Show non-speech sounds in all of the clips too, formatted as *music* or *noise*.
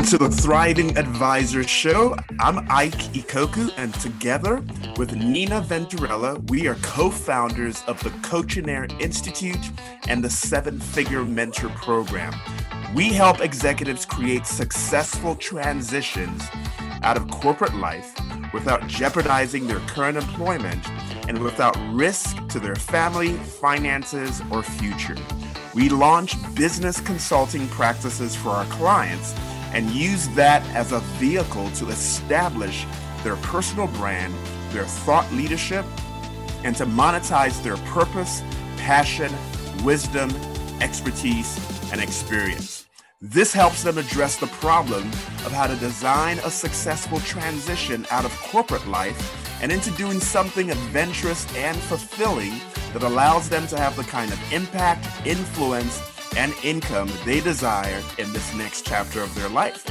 Welcome to the Thriving Advisor Show. I'm Ike Ikoku, and together with Nina Venturella, we are co founders of the Coachinaire Institute and the Seven Figure Mentor Program. We help executives create successful transitions out of corporate life without jeopardizing their current employment and without risk to their family, finances, or future. We launch business consulting practices for our clients and use that as a vehicle to establish their personal brand, their thought leadership, and to monetize their purpose, passion, wisdom, expertise, and experience. This helps them address the problem of how to design a successful transition out of corporate life and into doing something adventurous and fulfilling that allows them to have the kind of impact, influence, and income they desire in this next chapter of their life.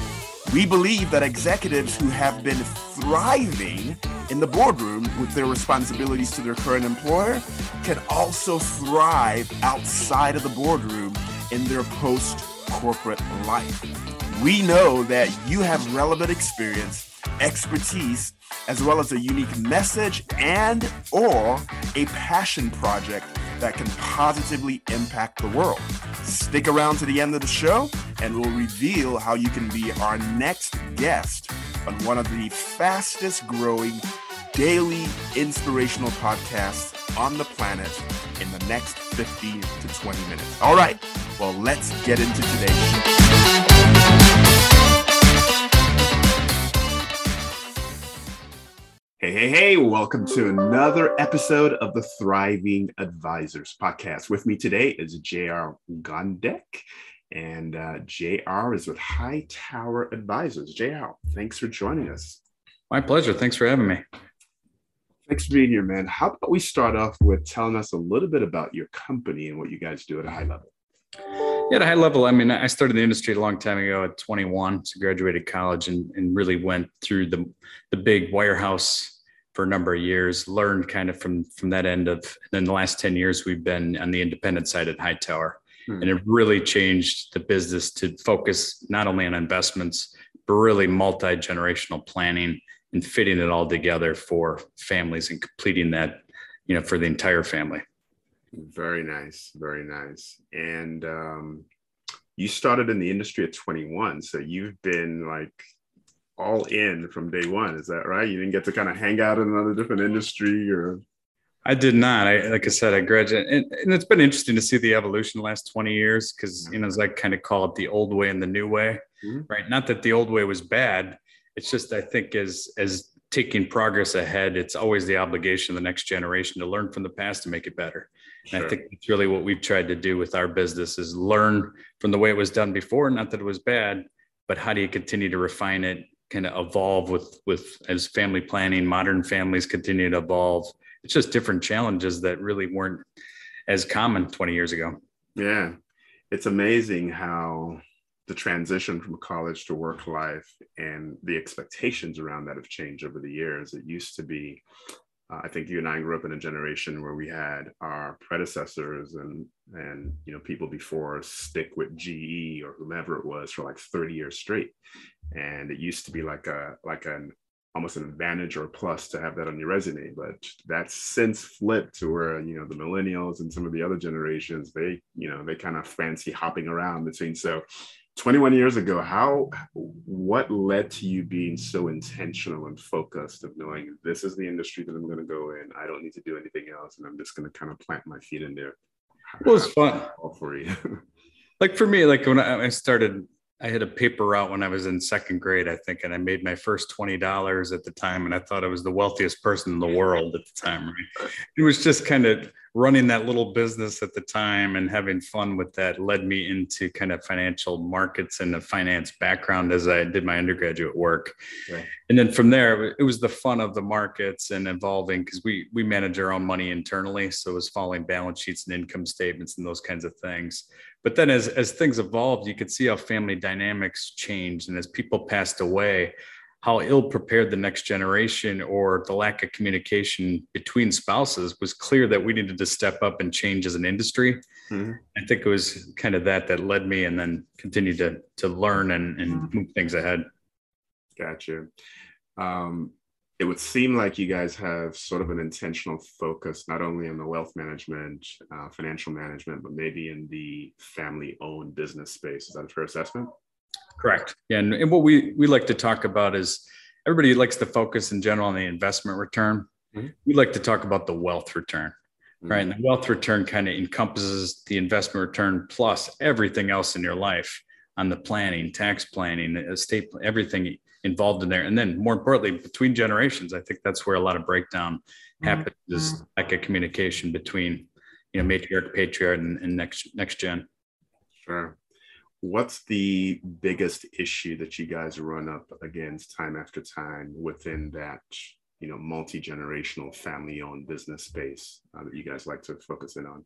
We believe that executives who have been thriving in the boardroom with their responsibilities to their current employer can also thrive outside of the boardroom in their post corporate life. We know that you have relevant experience, expertise, as well as a unique message and or a passion project that can positively impact the world. Stick around to the end of the show and we'll reveal how you can be our next guest on one of the fastest growing daily inspirational podcasts on the planet in the next 15 to 20 minutes. All right, well, let's get into today's show. Hey, hey, hey, welcome to another episode of the Thriving Advisors podcast. With me today is JR Gondek, and uh, JR is with Hightower Advisors. JR, thanks for joining us. My pleasure. Thanks for having me. Thanks for being here, man. How about we start off with telling us a little bit about your company and what you guys do at a high level? Yeah, at a high level, I mean, I started the industry a long time ago at 21, so graduated college and, and really went through the, the big wirehouse for a number of years, learned kind of from, from that end of, and then the last 10 years, we've been on the independent side at Hightower. Hmm. And it really changed the business to focus not only on investments, but really multi-generational planning and fitting it all together for families and completing that, you know, for the entire family. Very nice, very nice. And um, you started in the industry at 21, so you've been like all in from day one. Is that right? You didn't get to kind of hang out in another different industry, or I did not. I like I said, I graduated, and, and it's been interesting to see the evolution the last 20 years because you know, as I kind of call it, the old way and the new way, mm-hmm. right? Not that the old way was bad. It's just I think as as taking progress ahead, it's always the obligation of the next generation to learn from the past to make it better. Sure. And I think it's really what we've tried to do with our business is learn from the way it was done before. Not that it was bad, but how do you continue to refine it, kind of evolve with with as family planning, modern families continue to evolve. It's just different challenges that really weren't as common 20 years ago. Yeah. It's amazing how the transition from college to work life and the expectations around that have changed over the years. It used to be uh, I think you and I grew up in a generation where we had our predecessors and and you know people before stick with GE or whomever it was for like 30 years straight, and it used to be like a like an almost an advantage or a plus to have that on your resume. But that's since flipped to where you know the millennials and some of the other generations they you know they kind of fancy hopping around between. So 21 years ago how what led to you being so intentional and focused of knowing this is the industry that i'm going to go in i don't need to do anything else and i'm just going to kind of plant my feet in there well it's fun all for you *laughs* like for me like when i started I had a paper route when I was in second grade, I think, and I made my first twenty dollars at the time, and I thought I was the wealthiest person in the world at the time. Right? It was just kind of running that little business at the time and having fun with that led me into kind of financial markets and a finance background as I did my undergraduate work. Right. And then from there, it was the fun of the markets and evolving because we we manage our own money internally, so it was following balance sheets and income statements and those kinds of things but then as as things evolved you could see how family dynamics changed and as people passed away how ill prepared the next generation or the lack of communication between spouses was clear that we needed to step up and change as an industry. Mm-hmm. I think it was kind of that that led me and then continued to to learn and, and move things ahead. Gotcha. Um, it would seem like you guys have sort of an intentional focus not only on the wealth management, uh, financial management, but maybe in the family owned business space. Is that a fair assessment? Correct. Yeah, and, and, what we we like to talk about is everybody likes to focus in general on the investment return. Mm-hmm. We like to talk about the wealth return, mm-hmm. right? And the wealth return kind of encompasses the investment return plus everything else in your life on the planning, tax planning, estate, everything involved in there. And then more importantly, between generations, I think that's where a lot of breakdown mm-hmm. happens is like a communication between, you know, matriarch, patriarch, and, and next next gen. Sure what's the biggest issue that you guys run up against time after time within that you know multi-generational family-owned business space uh, that you guys like to focus in on?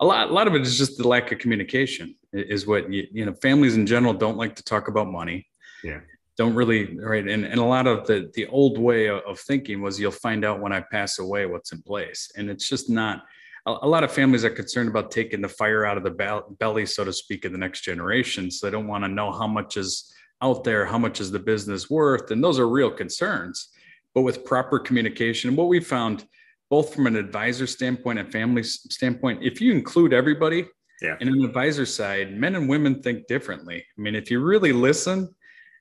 A lot, a lot of it is just the lack of communication is what you, you know families in general don't like to talk about money. Yeah. Don't really right and, and a lot of the the old way of thinking was you'll find out when i pass away what's in place. And it's just not a, lot of families are concerned about taking the fire out of the belly, so to speak, of the next generation. So they don't want to know how much is out there, how much is the business worth, and those are real concerns. But with proper communication, what we found, both from an advisor standpoint and family standpoint, if you include everybody, yeah. in an advisor side, men and women think differently. I mean, if you really listen,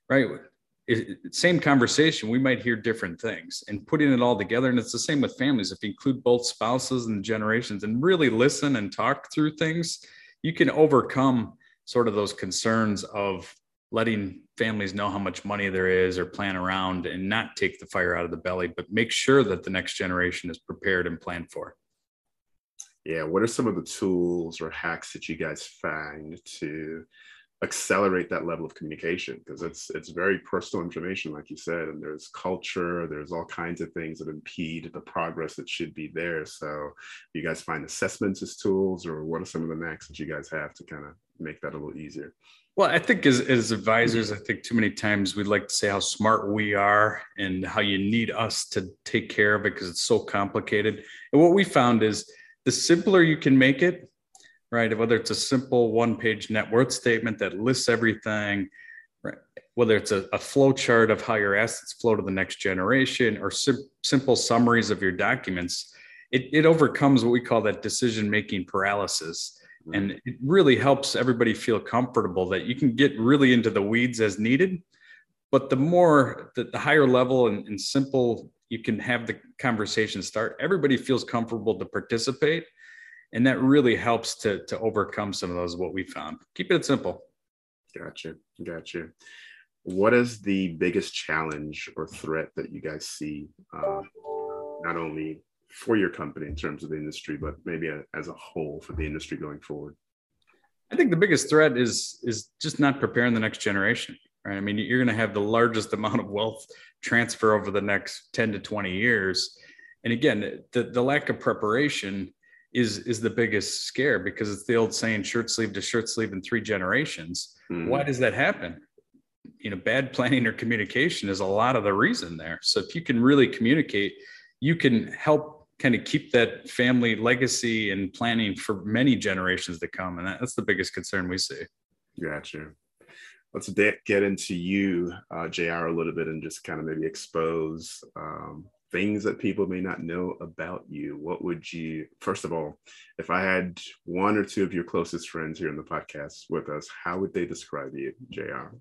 right, same conversation, we might hear different things and putting it all together. And it's the same with families. If you include both spouses and generations and really listen and talk through things, you can overcome sort of those concerns of letting families know how much money there is or plan around and not take the fire out of the belly, but make sure that the next generation is prepared and planned for. Yeah. What are some of the tools or hacks that you guys find to accelerate that level of communication because it's it's very personal information like you said and there's culture there's all kinds of things that impede the progress that should be there. So you guys find assessments as tools or what are some of the next that you guys have to kind of make that a little easier? Well i think as, as advisors i think too many times we'd like to say how smart we are and how you need us to take care of it because it's so complicated. And what we found is the simpler you can make it right? Whether it's a simple one page net worth statement that lists everything, right? whether it's a, a flow chart of how your assets flow to the next generation or sim- simple summaries of your documents, it, it overcomes what we call that decision making paralysis. Mm-hmm. And it really helps everybody feel comfortable that you can get really into the weeds as needed. But the more, the, the higher level and, and simple you can have the conversation start, everybody feels comfortable to participate and that really helps to to overcome some of those what we found. Keep it simple. Gotcha. Gotcha. What is the biggest challenge or threat that you guys see uh, not only for your company in terms of the industry but maybe a, as a whole for the industry going forward? I think the biggest threat is is just not preparing the next generation right? I mean you're going to have the largest *laughs* amount of wealth transfer over the next 10 to 20 years. And again the, the lack of preparation is is the biggest scare because it's the old saying shirt sleeve to shirt sleeve in three generations. Mm. why does that happen? You know bad planning or communication is a lot of the reason there. So if you can really communicate you can help kind of keep that family legacy and planning for many generations to come and that's the biggest concern we see. Gotcha. Let's get into you uh, jr a little bit and just kind of maybe expose um, things that people may not know about you, what would you, first of all, if I had one or two of your closest friends here in the podcast with us, how would they describe you, JR?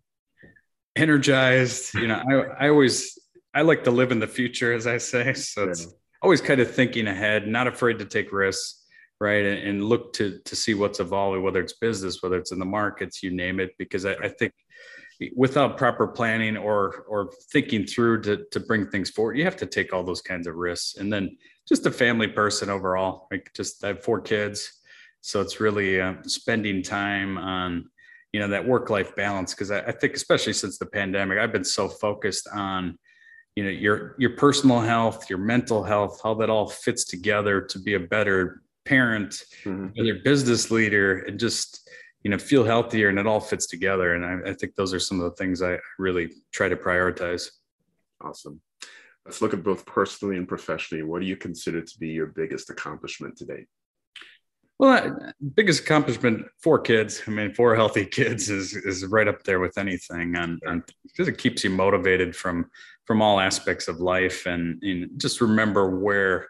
Energized. You know, I, I always, I like to live in the future, as I say. So yeah. it's always kind of thinking ahead, not afraid to take risks, right? And, and, look to, to see what's evolving, whether it's business, whether it's in the markets, you name it, because I, I think without proper planning or or thinking through to to bring things forward you have to take all those kinds of risks. And then just a family person overall like just i have four kids. So it's really uh, spending time on you know that work life balance. Because I, I think especially since the pandemic i've been so focused on you know your your personal health your mental health how that all fits together to be a better parent mm-hmm. your business leader and just you know feel healthier and it all fits together and I, I, think those are some of the things i really try to prioritize Awesome. Let's look at both personally and professionally. What do you consider to be your biggest accomplishment today? Well, biggest accomplishment for kids. I mean, four healthy *laughs* kids is is right up there with anything, and, and because it keeps you motivated from from all aspects of life, and, and just remember where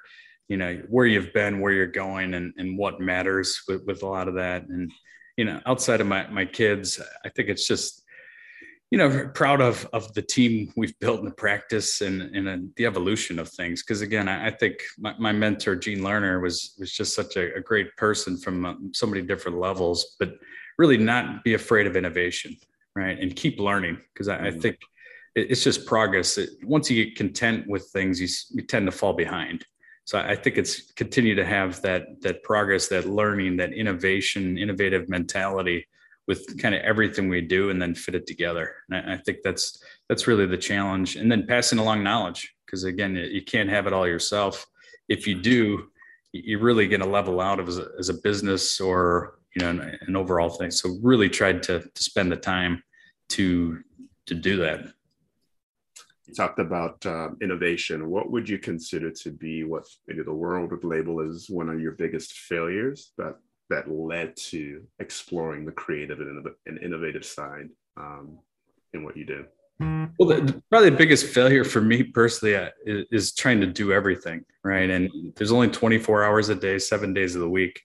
you know where you've been, where you're going, and and what matters with with a lot of that. And you know, outside of my my kids, I think it's just you know proud of of the team we've built in the practice and and the evolution of things. Because again I, I, think my, my, mentor gene lerner was was just such a, a great person from uh, so many different levels but really not be afraid of innovation right? And keep learning because I, I, mm-hmm. think it, it's just progress. It, once you get content with things you, you tend to fall behind so I think it's continue to have that that progress that learning that innovation innovative mentality with kind of everything we do and then fit it together. And I, I think that's that's really the challenge. And then passing along knowledge, because again, you can't have it all yourself. If you do, you're really going to level out as a, as a business or you know an, an overall thing. So really tried to to spend the time to to do that. You talked about uh, innovation. What would you consider to be what maybe the world would label as one of your biggest failures that that led to exploring the creative and innovative side um, in what you do? Well, the, probably the biggest failure for me personally uh, is, trying to do everything right. And there's only 24 hours a day, seven days of the week.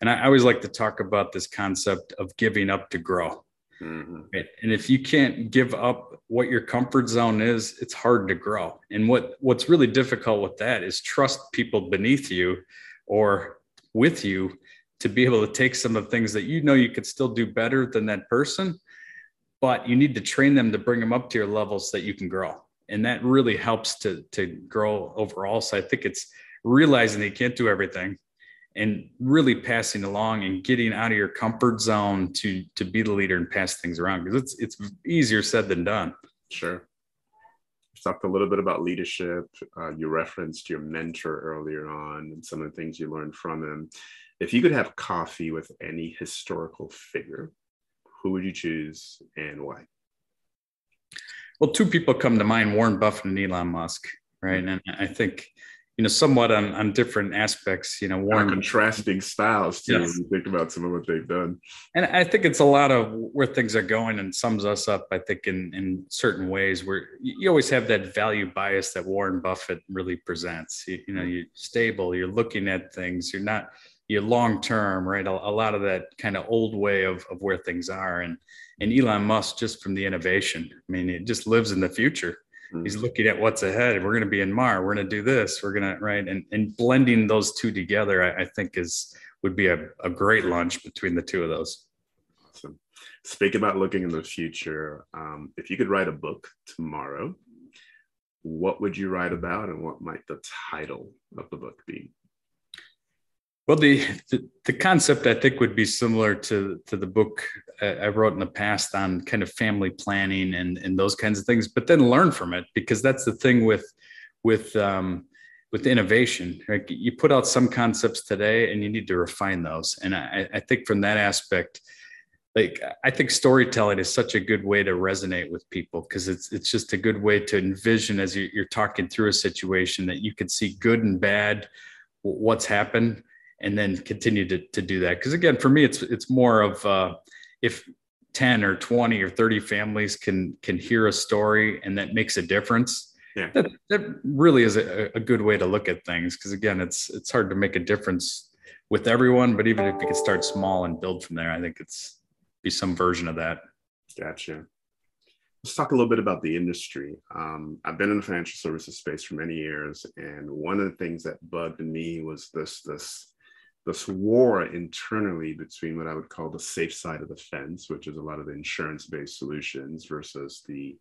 And I always like to talk about this concept of giving up to grow. Mm-hmm. Right? And if you can't give up what your comfort zone is, it's hard to grow. And what what's really difficult with that is trust people beneath you or with you to be able to take some of the things that you know you could still do better than that person, but you need to train them to bring them up to your levels so that you can grow. And that really helps to, to grow overall. So I think it's realizing that you can't do everything and really passing along and getting out of your comfort zone to to be the leader and pass things around because it's it's easier said than done. Sure. You talked a little bit about leadership. Uh, you referenced your mentor earlier on and some of the things you learned from him. If you could have coffee with any historical figure, who would you choose and why? Well, two people come to mind Warren Buffett and Elon Musk, right? And I think, you know, somewhat on, on different aspects, you know, Warren. contrasting styles, too, yes. when you think about some of what they've done. And I think it's a lot of where things are going and sums us up, I think, in, in certain ways where you always have that value bias that Warren Buffett really presents. You, you know, you're stable, you're looking at things, you're not you're long term, right? A, a, lot of that kind of old way of, of where things are. And and Elon Musk, just from the innovation, I mean, it just lives in the future. Mm-hmm. He's looking at what's ahead. We're going to be in Mar. We're going to do this. We're going to right. And and blending those two together, I, I think is would be a, a great lunch between the two of those. Awesome. Speak about looking in the future. Um, if you could write a book tomorrow, what would you write about, and what might the title of the book be? Well, the, the, the concept I think would be similar to to the book I wrote in the past on kind of family planning and and those kinds of things, but then learn from it because that's the thing with with um, with innovation. Right? You put out some concepts today, and you need to refine those. And I, I think from that aspect, like I think storytelling is such a good way to resonate with people because it's it's just a good way to envision as you're talking through a situation that you could see good and bad, what's happened and then continue to, to do that. Because again, for me, it's it's more of uh, if 10 or 20 or 30 families can can hear a story and that makes a difference. Yeah. That, that really is a, a good way to look at things. Because again, it's it's hard to make a difference with everyone, but even if you can start small and build from there, I think it's be some version of that. Gotcha. Let's talk a little bit about the industry. Um, I've been in the financial services space for many years, and one of the things that bugged me was this this this war internally between what I would call the safe side of the fence, which is a lot of the insurance based solutions, versus the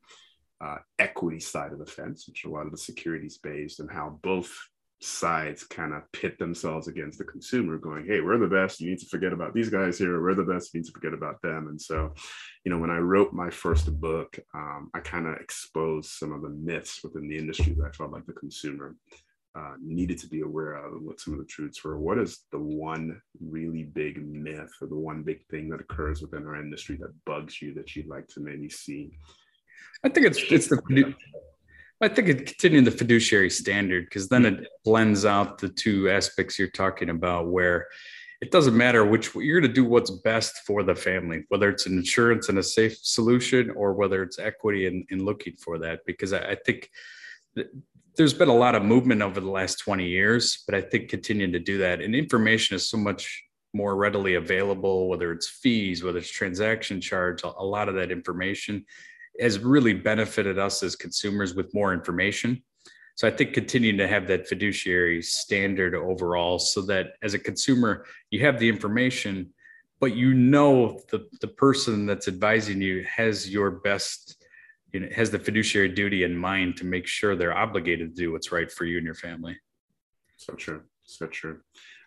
uh, equity side of the fence, which a lot of the securities based, and how both sides kind of pit themselves against the consumer, going, Hey, we're the best. You need to forget about these guys here. We're the best. You need to forget about them. And so, you know, when I wrote my first book, um, I kind of exposed some of the myths within the industry that I felt like the consumer uh, needed to be aware of and what some of the truths were. What is the one really big myth or the one big thing that occurs within our industry that bugs you that you'd like to maybe see? I think it's it's the I think it continuing the fiduciary standard because then it blends out the two aspects you're talking about where it doesn't matter which you're going to do what's best for the family, whether it's an insurance and a safe solution or whether it's equity in looking for that. Because I, I think there's been a lot of movement over the last 20 years, but I think continuing to do that and information is so much more readily available, whether it's fees, whether it's transaction charge, a lot of that information has really benefited us as consumers with more information. So I think continuing to have that fiduciary standard overall so that as a consumer, you have the information, but you know the, the person that's advising you has your best, you know, has the fiduciary duty in mind to make sure they're obligated to do what's right for you and your family. So true. So true.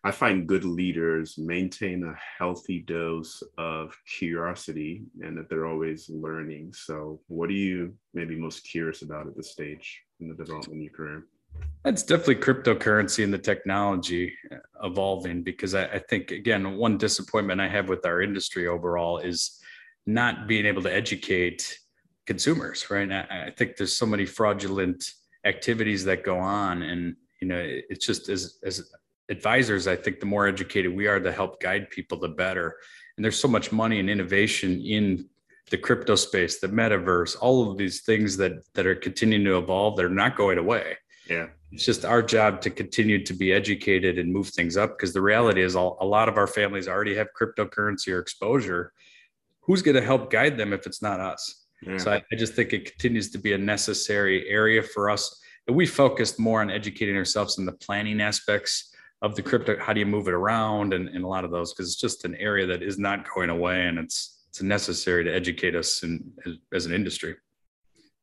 I find good leaders maintain a healthy dose of curiosity and that they're always learning. So, what are you maybe most curious about at this stage in the development of your career? That's definitely cryptocurrency and the technology uh, evolving because I, I, think, again, one disappointment I have with our industry overall is not being able to educate consumers, right? I, I think there's so many fraudulent activities that go on and you know it's just as as advisors, I think the more educated we are to help guide people, the better. And there's so much money and innovation in the crypto space, the metaverse, all of these things that that are continuing to evolve. They're not going away. Yeah. It's just our job to continue to be educated and move things up because the reality is all, a lot of our families already have cryptocurrency or exposure. Who's going to help guide them if it's not us? Yeah. So I, I just think it continues to be a necessary area for us. And we focused more on educating ourselves in the planning aspects of the crypto how do you move it around and, and a lot of those because it's just an area that is not going away and it's it's necessary to educate us in, as, as an industry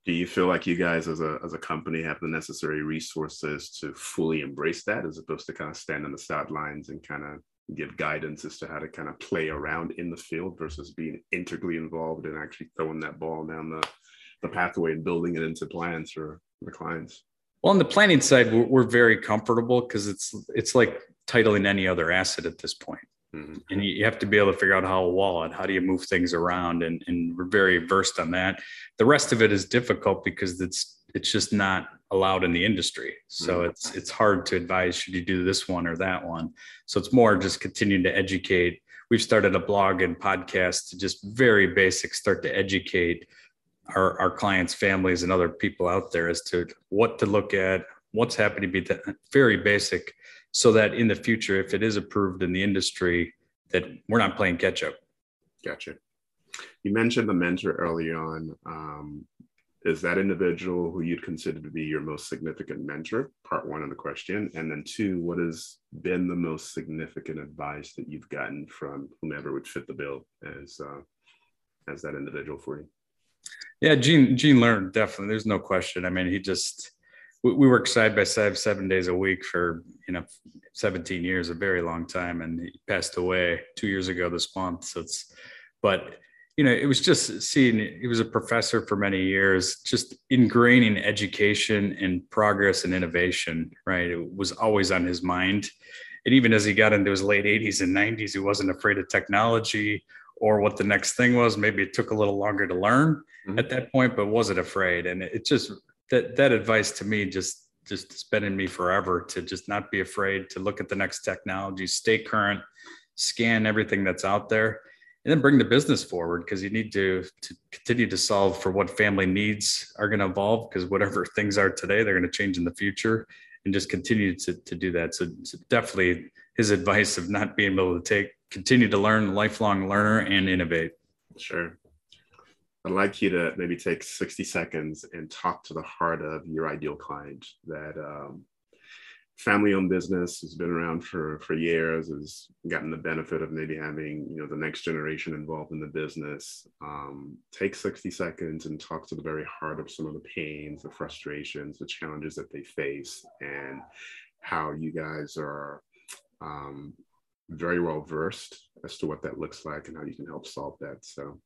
do you feel like you guys as a as a company have the necessary resources to fully embrace that as opposed to kind of stand on the sidelines and kind of give guidance as to how to kind of play around in the field versus being integrally involved and actually throwing that ball down the, the pathway and building it into plans for the clients well, on the planning side, we're, we're very comfortable because it's it's like titling any other asset at this point. Mm-hmm. And you have to be able to figure out how to wallet, how do you move things around, and, and we're very versed on that. The rest of it is difficult because it's it's just not allowed in the industry. So mm-hmm. it's it's hard to advise should you do this one or that one. So it's more just continuing to educate. We've started a blog and podcast to just very basic start to educate our, our clients, families, and other people out there as to what to look at, what's happening to be very basic, so that in the future, if it is approved in the industry, that we're not playing catch up. Gotcha. You mentioned the mentor early on. Um, is that individual who you'd consider to be your most significant mentor? Part one of the question. And then two, what has been the most significant advice that you've gotten from whomever would fit the bill as uh, as that individual for you? Yeah, Gene Gene Lerner definitely. There's no question. I mean, he just we, we worked side by side seven days a week for you know 17 years, a very long time, and he passed away two years ago this month. So it's, but you know, it was just seeing. He was a professor for many years, just ingraining education and progress and innovation. Right, it was always on his mind. And even as he got into his late 80s and 90s, he wasn't afraid of technology or what the next thing was. Maybe it took a little longer to learn mm-hmm. at that point, but wasn't afraid. And it just that that advice to me just just has been in me forever to just not be afraid to look at the next technology, stay current, scan everything that's out there, and then bring the business forward because you need to to continue to solve for what family needs are going to evolve because whatever *laughs* things are today, they're going to change in the future and just continue to, to do that. So, so definitely his advice of not being able to take continue to learn, lifelong learner, and innovate. Sure. I'd like you to maybe take 60 seconds and talk to the heart of your ideal client that um, family owned business has been around for, for years, has gotten the benefit of maybe having, you know, the next generation involved in the business. Um, take 60 seconds and talk to the very heart of some of the pains, the frustrations, the challenges that they face and how you guys are um, very well versed as to what that looks like and how you can help solve that. So,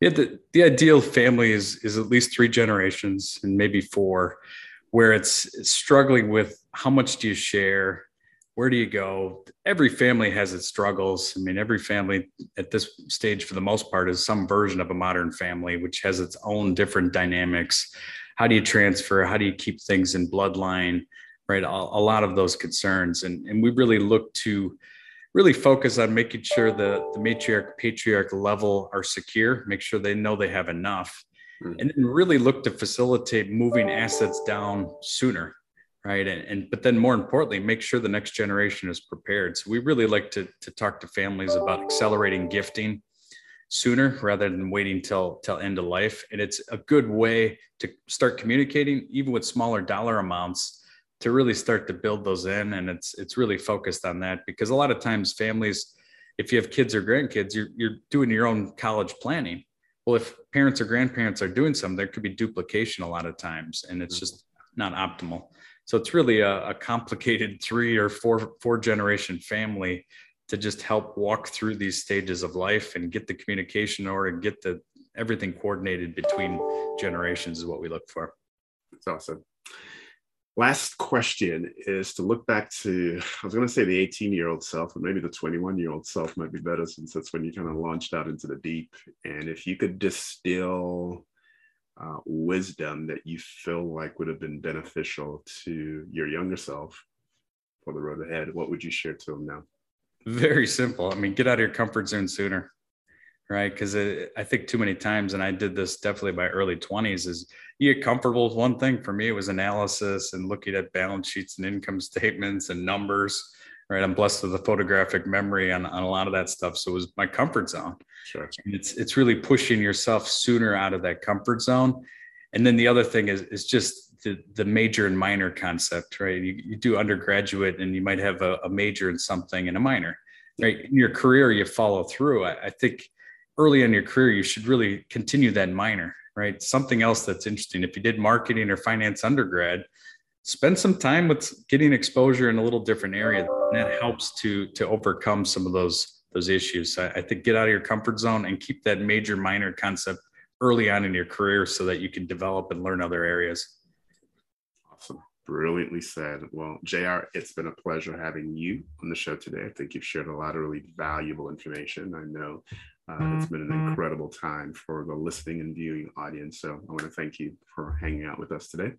yeah, the, the ideal family is is at least three generations and maybe four, where it's, it's struggling with how much do you share, where do you go? Every family has its struggles. I mean, every family at this stage, for the most part, is some version of a modern family, which has its own different dynamics. how do you transfer how do you keep things in bloodline right a, a lot of those concerns and and we really look to really focus on making sure the, the matriarch patriarch level are secure make sure they know they have enough mm-hmm. and then really look to facilitate moving assets down sooner right? And, and but then more importantly make sure the next generation is prepared. So we really like to, to talk to families about accelerating gifting sooner rather than waiting till till end of life. And it's a good way to start communicating even with smaller dollar amounts to really start to build those in. And it's it's really focused on that because a lot of times families if you have kids or grandkids you're, you're doing your own college planning. Well if parents or grandparents are doing some there could be duplication a lot of times and it's mm-hmm. just not optimal so it's really a, a complicated *laughs* three or four four generation family to just help walk through these stages of life and get the communication or get the everything coordinated between generations is what we look for. That's awesome. Last question is to look back to, I was going to say the 18 year old self, but maybe the 21 year old self might be better since that's when you kind of launched out into the deep. And if you could distill uh, wisdom that you feel like would have been beneficial to your younger self for the road ahead, what would you share to them now? Very simple. I mean, get out of your comfort zone sooner, right? Because I think too many times, and I did this definitely by early 20s, is you get comfortable with one thing. For me, it was analysis and looking at balance sheets and income *laughs* statements and numbers, right? I'm blessed with a photographic memory on, on a lot of that stuff. So it was my comfort zone. Sure. And it's, it's really pushing yourself sooner out of that comfort zone. And then the other thing is, is just the, the major and minor concept, right? You, you do undergraduate and you might have a, a, major in something and a minor, right? In your career, you follow through. I, I think early in your career, you should really continue that minor, right? Something else that's interesting. If you did marketing or finance undergrad, spend some time with getting exposure in a little different area. And that helps to to overcome some of those those issues. I, I think get out of your comfort zone and keep that major minor concept early on in your career so that you can develop and learn other areas. Awesome brilliantly said. Well, JR, it's been a pleasure having you on the show today. I think you've shared a lot of really valuable information. I know uh, it's been an mm-hmm. incredible time for the listening and viewing audience. So I want to thank you for hanging out with us today.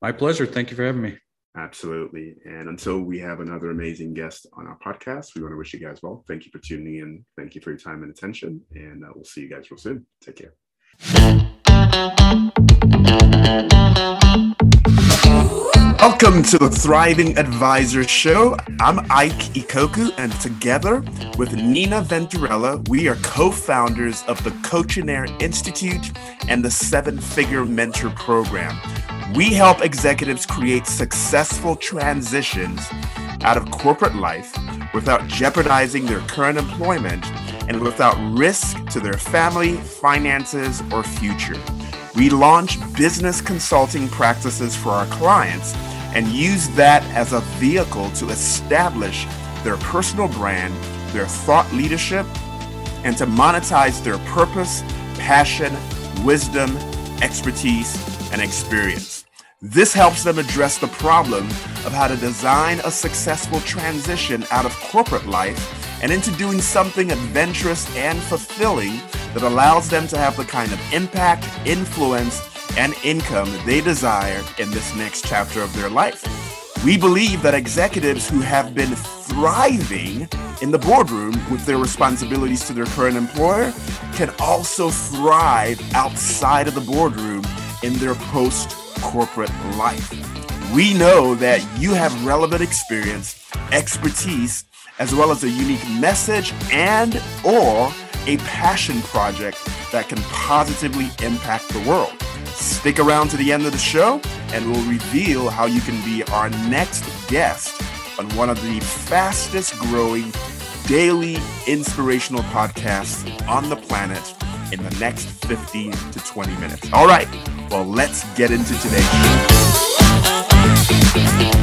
My pleasure. Thank you for having me. Absolutely. And until we have another amazing guest on our podcast, we want to wish you guys well. Thank you for tuning in. Thank you for your time and attention. And uh, we'll see you guys real soon. Take care. Welcome to the Thriving Advisor Show. I'm Ike Ikoku, and together with Nina Venturella, we are co founders of the Coachinaire Institute and the Seven Figure Mentor Program. We help executives create successful transitions out of corporate life without jeopardizing their current employment and without risk to their family, finances, or future. We launch business consulting practices for our clients and use that as a vehicle to establish their personal brand, their thought leadership, and to monetize their purpose, passion, wisdom, expertise, and experience. This helps them address the problem of how to design a successful transition out of corporate life and into doing something adventurous and fulfilling that allows them to have the kind of impact, influence, and income they desire in this next chapter of their life. We believe that executives who have been thriving in the boardroom with their responsibilities to their current employer can also thrive outside of the boardroom in their post corporate life. We know that you have relevant experience, expertise, as well as a unique message and or a passion project that can positively impact the world. Stick around to the end of the show, and we'll reveal how you can be our next guest on one of the fastest growing daily inspirational podcasts on the planet in the next 15 to 20 minutes. All right, well, let's get into today's show.